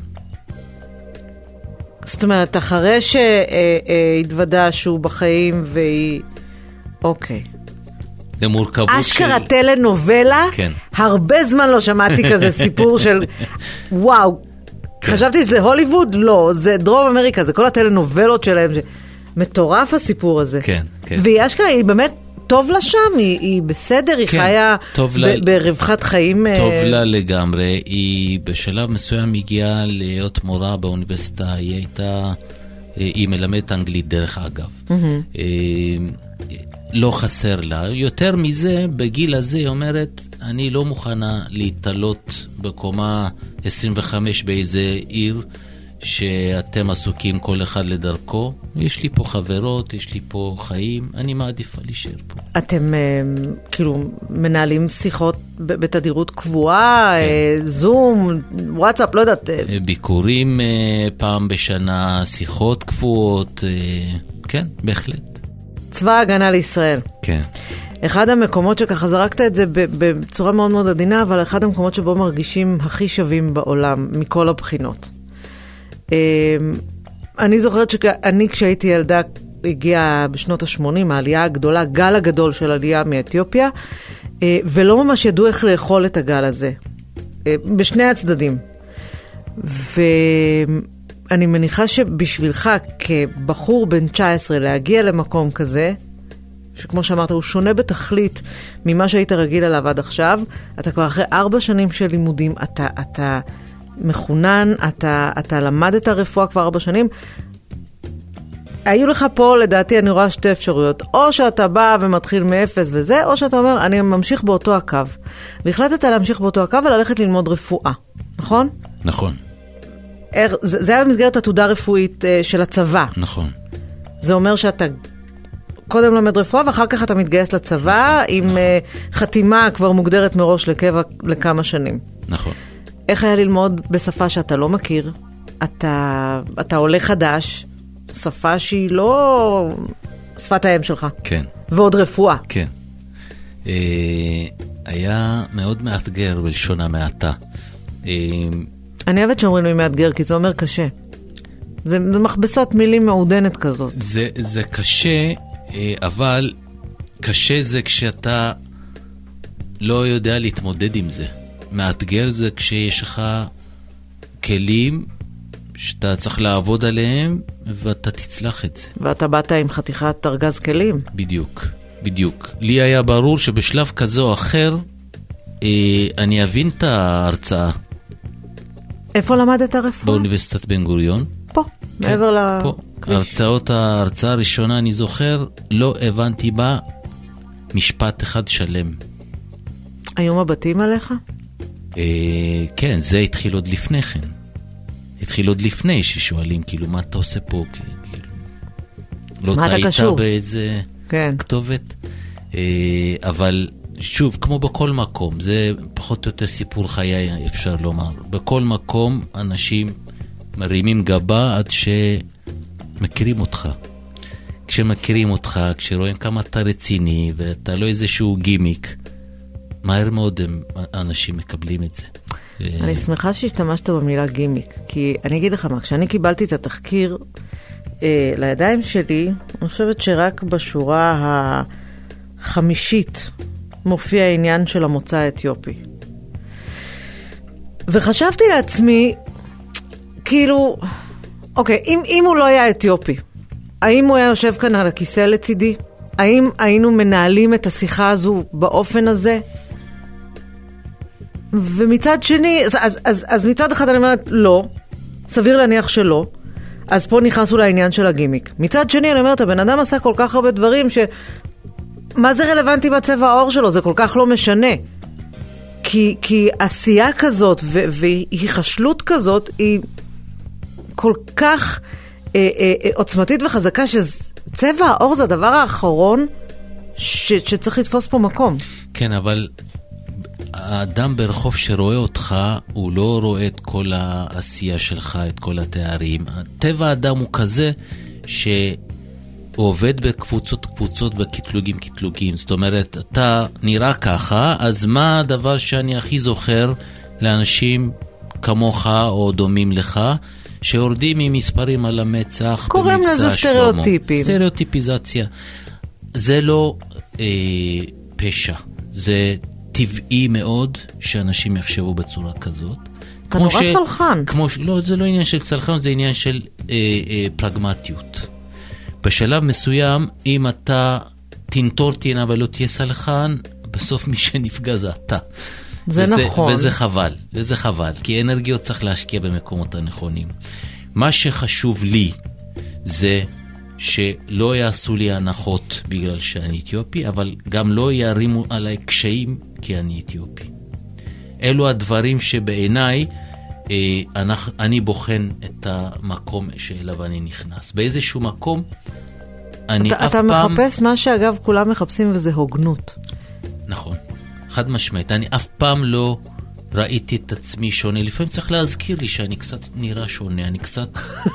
זאת אומרת, אחרי שהתוודה שהוא בחיים והיא... אוקיי. למורכבות אשכרה של... טלנובלה, כן. הרבה זמן לא שמעתי כזה סיפור של וואו, חשבתי שזה הוליווד? לא, זה דרום אמריקה, זה כל הטלנובלות שלהם. ש... מטורף הסיפור הזה. כן, כן. והיא אשכרה, היא באמת, טוב לה שם, היא, היא בסדר, היא כן, חיה טוב ב- לה- ברווחת חיים. אה, טוב לה לגמרי, היא בשלב מסוים הגיעה להיות מורה באוניברסיטה, היא הייתה, אה, היא מלמדת אנגלית דרך אגב. אה, לא חסר לה. יותר מזה, בגיל הזה היא אומרת, אני לא מוכנה להתעלות בקומה 25 באיזה עיר שאתם עסוקים כל אחד לדרכו. יש לי פה חברות, יש לי פה חיים, אני מעדיפה להישאר פה. אתם אה, כאילו מנהלים שיחות בתדירות קבועה, כן. אה, זום, וואטסאפ, לא יודעת. אה, ביקורים פעם בשנה, שיחות קבועות, כן, בהחלט. צבא ההגנה לישראל. כן. אחד המקומות שככה זרקת את זה בצורה מאוד מאוד עדינה, אבל אחד המקומות שבו מרגישים הכי שווים בעולם, מכל הבחינות. אמ, אני זוכרת שאני כשהייתי ילדה, הגיעה בשנות ה-80, העלייה הגדולה, גל הגדול של עלייה מאתיופיה, אה, ולא ממש ידעו איך לאכול את הגל הזה, אה, בשני הצדדים. ואני מניחה שבשבילך, כבחור בן 19, להגיע למקום כזה, שכמו שאמרת, הוא שונה בתכלית ממה שהיית רגיל אליו עד עכשיו. אתה כבר אחרי ארבע שנים של לימודים, אתה, אתה מחונן, אתה, אתה למדת רפואה כבר ארבע שנים. היו לך פה, לדעתי, אני רואה שתי אפשרויות. או שאתה בא ומתחיל מאפס וזה, או שאתה אומר, אני ממשיך באותו הקו. והחלטת להמשיך באותו הקו וללכת ללמוד רפואה, נכון? נכון, זה, זה היה במסגרת עתודה רפואית uh, של הצבא. נכון. זה אומר שאתה קודם לומד רפואה ואחר כך אתה מתגייס לצבא עם אה, חתימה כבר מוגדרת מראש לקבע לכמה שנים. נכון. איך היה ללמוד בשפה שאתה לא מכיר? אתה, אתה עולה חדש, שפה שהיא לא שפת האם שלך, כן, ועוד רפואה. כן. אה, היה מאוד מאתגר בלשון המעטה. אני אוהבת שאומרים לי מאתגר, כי זה אומר קשה. זה, זה מכבסת מילים מעודנת כזאת. זה, זה קשה, אה, אבל קשה זה כשאתה לא יודע להתמודד עם זה. מאתגר זה כשיש לך כלים שאתה צריך לעבוד עליהם ואתה תצלח את זה. ואתה באת עם חתיכת ארגז כלים. בדיוק, בדיוק. לי היה ברור שבשלב כזה או אחר אה, אני אבין את ההרצאה איפה למדת רפואה? באוניברסיטת בן גוריון. פה, כן, מעבר פה. לכביש. הרצאות, ההרצאה הראשונה, אני זוכר, לא הבנתי בה משפט אחד שלם. היו מבטים עליך? אה, כן, זה התחיל עוד לפני כן. התחיל עוד לפני ששואלים, כאילו, מה אתה עושה פה? כאילו, לא טעית? באיזה כן. כתובת. אה, אבל שוב, כמו בכל מקום, זה פחות או יותר סיפור חיי, אפשר לומר. בכל מקום אנשים מרימים גבה עד שמכירים אותך. כשמכירים אותך, כשרואים כמה אתה רציני ואתה לא איזשהו גימיק, מהר מאוד הם, אנשים מקבלים את זה. אה, אני שמחה שהשתמשת במילה גימיק, כי אני אגיד לך מה, כשאני קיבלתי את התחקיר אה, לידיים שלי, אני חושבת שרק בשורה החמישית מופיע העניין של המוצא האתיופי. וחשבתי לעצמי, כאילו, אוקיי, אם, אם הוא לא היה אתיופי, האם הוא היה יושב כאן על הכיסא לצידי? האם היינו מנהלים את השיחה הזו באופן הזה? ומצד שני, אז, אז, אז, אז מצד אחד אני אומרת, לא, סביר להניח שלא. אז פה נכנס אולי העניין של הגימיק. מצד שני, אני אומרת, הבן אדם עשה כל כך הרבה דברים ש... מה זה רלוונטי בצבע העור שלו? זה כל כך לא משנה. כי, כי עשייה כזאת ו- והיחשלות כזאת היא כל כך אה, אה, אה, עוצמתית וחזקה שצבע העור זה הדבר האחרון ש- שצריך לתפוס פה מקום. כן, אבל האדם ברחוב שרואה אותך, הוא לא רואה את כל העשייה שלך, את כל התארים. טבע האדם הוא כזה שהוא עובד בקבוצות קבוצות, בקטלוגים קטלוגים. זאת אומרת, אתה נראה ככה, אז מה הדבר שאני הכי זוכר לאנשים כמוך או דומים לך? שיורדים ממספרים על המצח קוראים לזה סטריאוטיפים. סטריאוטיפיזציה. זה לא אה, פשע, זה טבעי מאוד שאנשים יחשבו בצורה כזאת. אתה נורא סלחן. כמו ש... לא, זה לא עניין של סלחן, זה עניין של אה, אה, פרגמטיות. בשלב מסוים, אם אתה תנטור טינה ולא תהיה סלחן, בסוף מי שנפגע זה אתה. זה וזה, נכון. וזה חבל, וזה חבל, כי אנרגיות צריך להשקיע במקומות הנכונים. מה שחשוב לי זה שלא יעשו לי הנחות בגלל שאני אתיופי, אבל גם לא יערימו עליי קשיים כי אני אתיופי. אלו הדברים שבעיניי אנחנו, אני בוחן את המקום שאליו אני נכנס. באיזשהו מקום אני אתה, אף אתה פעם... מחפש מה שאגב כולם מחפשים וזה הוגנות. נכון, חד משמעית. אני אף פעם לא ראיתי את עצמי שונה. לפעמים צריך להזכיר לי שאני קצת נראה שונה, אני קצת...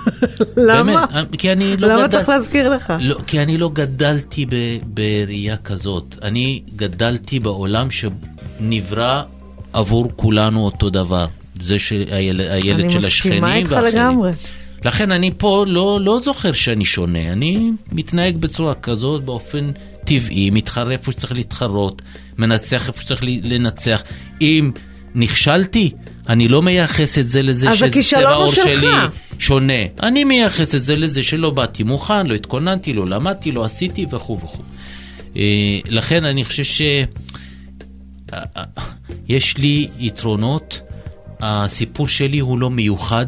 למה? באמת, כי אני לא למה גדל... צריך להזכיר לך? לא, כי אני לא גדלתי ב... בראייה כזאת. אני גדלתי בעולם שנברא עבור כולנו אותו דבר. זה שהילד אני של מסכימה השכנים איתך והאחרים. לגמרי. לכן אני פה לא, לא זוכר שאני שונה, אני מתנהג בצורה כזאת באופן טבעי, מתחרה איפה שצריך להתחרות, מנצח איפה שצריך לנצח. אם נכשלתי, אני לא מייחס את זה לזה אז שזה הכישלון צבע הוא העור. שלי שונה. אני מייחס את זה לזה שלא באתי מוכן, לא התכוננתי, לא למדתי, לא עשיתי וכו' וכו'. אה, לכן אני חושב ש... יש לי יתרונות, הסיפור שלי הוא לא מיוחד,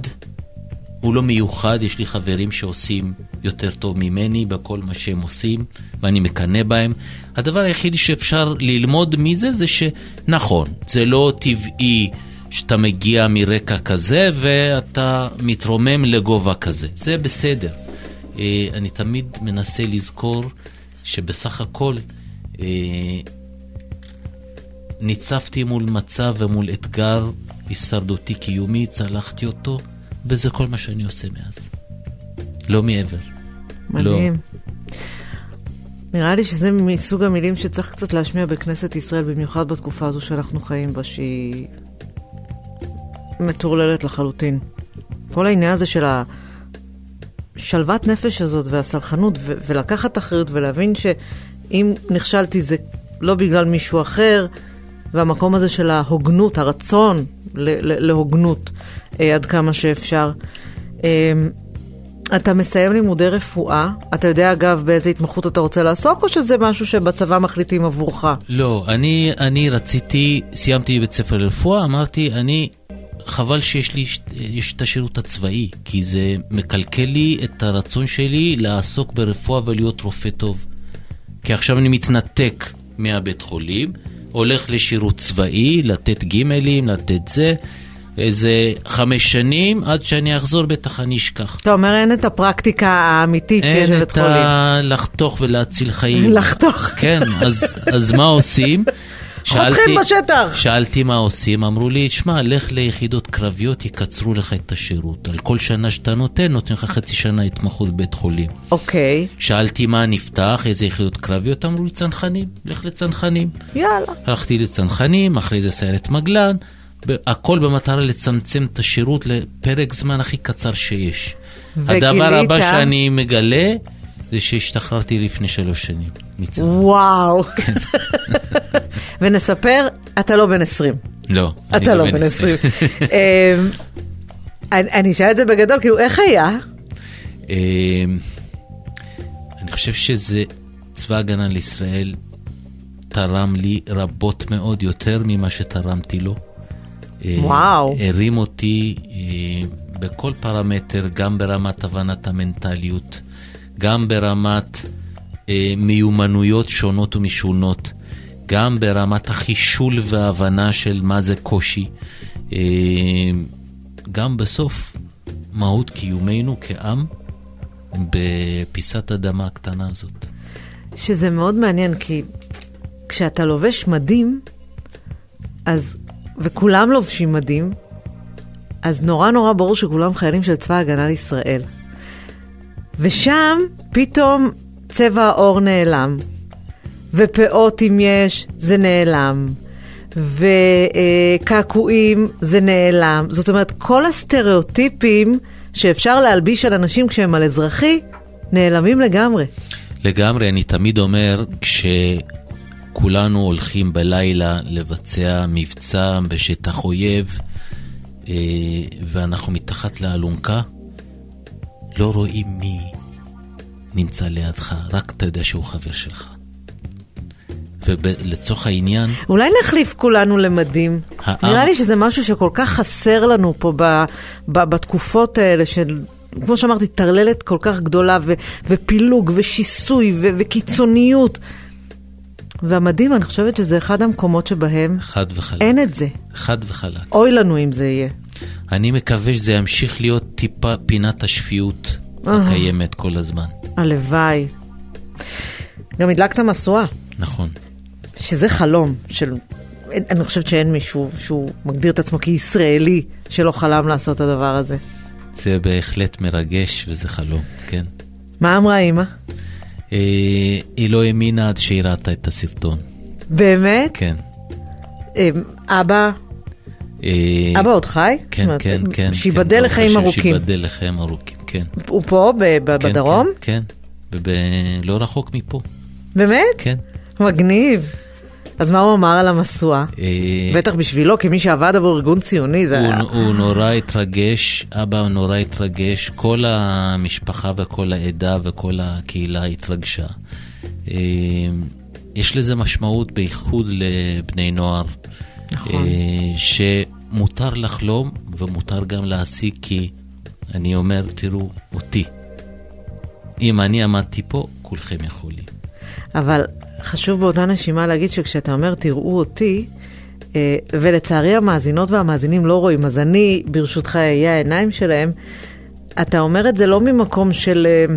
הוא לא מיוחד, יש לי חברים שעושים יותר טוב ממני בכל מה שהם עושים, ואני מקנא בהם. הדבר היחידי שאפשר ללמוד מזה זה שנכון, זה לא טבעי שאתה מגיע מרקע כזה ואתה מתרומם לגובה כזה, זה בסדר. אה, אני תמיד מנסה לזכור שבסך הכל אה, ניצבתי מול מצב ומול אתגר הישרדותי קיומי, צלחתי אותו, וזה כל מה שאני עושה מאז. לא מעבר. מדהים. נראה לי שזה מסוג המילים שצריך קצת להשמיע בכנסת ישראל, במיוחד בתקופה הזו שאנחנו חיים בה, שהיא מטורללת לחלוטין. כל העניין הזה של השלוות נפש הזאת והסלחנות, ו- ולקחת אחריות ולהבין שאם נכשלתי זה לא בגלל מישהו אחר, והמקום הזה של ההוגנות, הרצון להוגנות אה, עד כמה שאפשר. אה, אתה מסיים לימודי רפואה, אתה יודע אגב באיזה התמחות אתה רוצה לעסוק, או שזה משהו שבצבא מחליטים עבורך? לא, אני, אני רציתי, סיימתי בית ספר לרפואה, אמרתי, אני, חבל שיש לי יש את השירות הצבאי, כי זה מקלקל לי את הרצון שלי לעסוק ברפואה ולהיות רופא טוב. כי עכשיו אני מתנתק מהבית חולים, הולך לשירות צבאי, לתת גימלים, לתת זה. איזה חמש שנים, עד שאני אחזור בטח אני אשכח. אתה אומר אין את הפרקטיקה האמיתית שיש אין בבית את חולים. ה... לחתוך ולהציל חיים. לחתוך. כן, אז, אז מה עושים? חותכים בשטח. שאלתי מה עושים, אמרו לי, שמע, לך ליחידות קרביות, יקצרו לך את השירות. על כל שנה שאתה נותן, נותן לך חצי שנה התמחות בבית חולים. אוקיי, שאלתי מה נפתח, איזה יחידות קרביות, אמרו לי צנחנים, לך לצנחנים. יאללה. הלכתי לצנחנים, אחרי זה סיירת מגלן, הכל במטרה לצמצם את השירות לפרק זמן הכי קצר שיש. וגילית? הדבר הבא שאני מגלה, זה שהשתחררתי לפני שלוש שנים מצה"ל. וואו. ונספר, אתה לא בן 20. לא, אתה לא בן 20. אמ, אני אשאל את זה בגדול, כאילו, איך היה? אמ, אני חושב שזה, צבא הגנה לישראל תרם לי רבות מאוד יותר ממה שתרמתי לו. אה, וואו. הרים אותי בכל פרמטר, גם ברמת הבנת המנטליות, גם ברמת מיומנויות שונות ומשונות, גם ברמת החישול וההבנה של מה זה קושי, אה, גם בסוף מהות קיומנו כעם בפיסת אדמה הקטנה הזאת. שזה מאוד מעניין, כי כשאתה לובש מדים, אז, וכולם לובשים מדים, אז נורא נורא ברור שכולם חיילים של צבא ההגנה לישראל. ושם פתאום צבע העור נעלם, ופאות אם יש, זה נעלם, וקעקועים זה נעלם. זאת אומרת, כל הסטריאוטיפים שאפשר להלביש על אנשים כשהם על אזרחי, נעלמים לגמרי. לגמרי, אני תמיד אומר, כשכולנו הולכים בלילה לבצע מבצע בשטח אויב, אה, ואנחנו מתחת לאלונקה, לא רואים מי נמצא לידך, רק אתה יודע שהוא חבר שלך. ולצורך העניין, אולי נחליף כולנו למדים. העם- נראה לי שזה משהו שכל כך חסר לנו פה ב, ב, בתקופות האלה של, כמו שאמרתי, טרללת כל כך גדולה ו, ופילוג ושיסוי ו, וקיצוניות. והמדהים, אני חושבת שזה אחד המקומות שבהם חד וחלק. אין את זה. חד וחלק. אוי לנו אם זה יהיה. אני מקווה שזה ימשיך להיות טיפה פינת השפיות הקיימת כל הזמן. הלוואי. גם הדלקת משואה, נכון. שזה חלום של... אני חושבת שאין מישהו שהוא מגדיר את עצמו כישראלי שלא חלם לעשות את הדבר הזה. זה בהחלט מרגש וזה חלום, כן. מה אמרה אימא? אה, היא לא האמינה עד שהיא ראתה את הסרטון, באמת? כן. אה, אבא, אה, אבא עוד חי? כן, אומרת, כן, כן. שייבדל כן, לחיים ארוכים. שייבדל לחיים ארוכים, כן. הוא פה ב- ב- כן, בדרום? כן, כן. ולא רחוק מפה, באמת? כן. מגניב. אז מה הוא אמר על המשואה? אה, בטח בשבילו, כמי שעבד עבור ארגון ציוני, זה הוא, היה... הוא נורא התרגש, אבא נורא התרגש, כל המשפחה וכל העדה וכל הקהילה התרגשה. אה, יש לזה משמעות בייחוד לבני נוער, נכון. אה, שמותר לחלום ומותר גם להשיג, כי אני אומר, תראו, אותי. אם אני עמדתי פה, כולכם יכולים. אבל חשוב באותה נשימה להגיד שכשאתה אומר תראו אותי, אה, ולצערי המאזינות והמאזינים לא רואים, אז אני ברשותך אהיה העיניים שלהם, אתה אומר את זה לא ממקום של אה,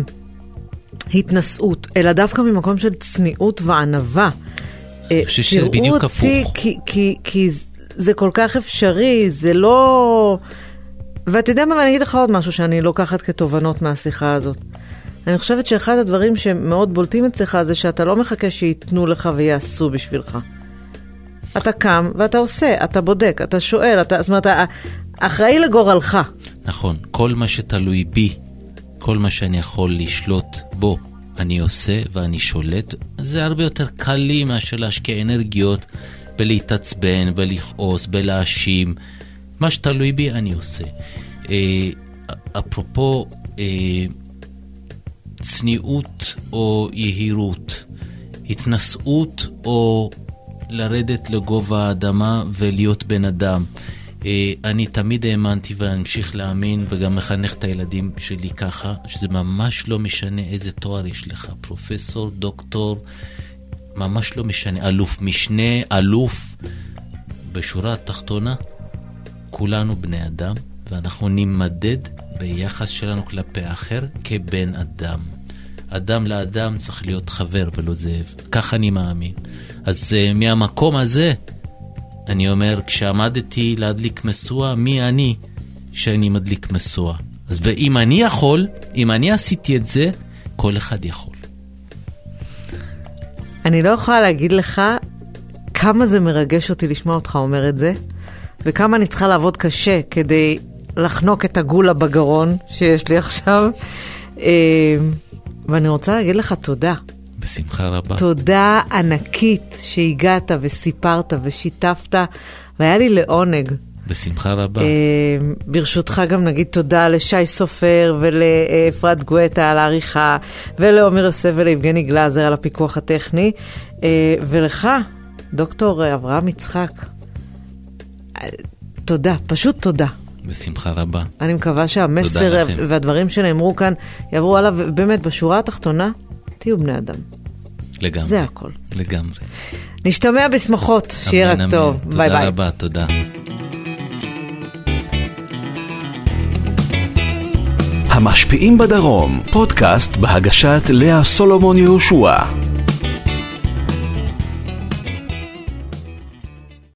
התנשאות, אלא דווקא ממקום של צניעות וענווה. אני חושב שזה בדיוק תראו אותי הפוך. כי, כי, כי זה כל כך אפשרי, זה לא... ואתה יודע מה, אני אגיד לך עוד משהו שאני לוקחת כתובנות מהשיחה הזאת. אני חושבת שאחד הדברים שמאוד בולטים אצלך זה שאתה לא מחכה שייתנו לך ויעשו בשבילך. אתה קם ואתה עושה, אתה בודק, אתה שואל, אתה, זאת אומרת, אתה אחראי לגורלך. נכון, כל מה שתלוי בי, כל מה שאני יכול לשלוט בו, אני עושה ואני שולט, זה הרבה יותר קל לי מאשר להשקיע אנרגיות בלהתעצבן, בלכעוס, בלהאשים. מה שתלוי בי, אני עושה. אה, אפרופו אה, צניעות או יהירות, התנשאות או לרדת לגובה האדמה ולהיות בן אדם. אה, אני תמיד האמנתי ואמשיך להאמין וגם מחנך את הילדים שלי ככה, שזה ממש לא משנה איזה תואר יש לך, פרופסור, דוקטור, ממש לא משנה, אלוף משנה, אלוף. בשורה התחתונה, כולנו בני אדם, ואנחנו נימדד ביחס שלנו כלפי האחר כבן אדם. אדם לאדם צריך להיות חבר ולא זאב. כך אני מאמין. אז uh, מהמקום הזה, אני אומר, כשעמדתי להדליק משואה, מי אני שאני מדליק משואה? אז ואם אני יכול, אם אני עשיתי את זה, כל אחד יכול. אני לא יכולה להגיד לך כמה זה מרגש אותי לשמוע אותך אומר את זה, וכמה אני צריכה לעבוד קשה כדי לחנוק את הגולה בגרון שיש לי עכשיו. אה, ואני רוצה להגיד לך תודה. בשמחה רבה. תודה ענקית שהגעת וסיפרת ושיתפת, והיה לי לעונג. בשמחה רבה. אה, ברשותך גם נגיד תודה לשי סופר ולאפרת גואטה על העריכה, ולעומר יוסף וליבגני גלאזר על הפיקוח הטכני, אה, ולך, דוקטור אברהם יצחק. תודה, פשוט תודה. בשמחה רבה. אני מקווה שהמסר. והדברים שנאמרו כאן יעברו הלאה, ובאמת, בשורה התחתונה, תהיו בני אדם. לגמרי. זה הכל. לגמרי. נשתמע בשמחות, שיהיה רק אמן. טוב. ביי ביי. תודה רבה, תודה. המשפיעים בדרום, פודקאסט בהגשת לאה סולומון יהושע.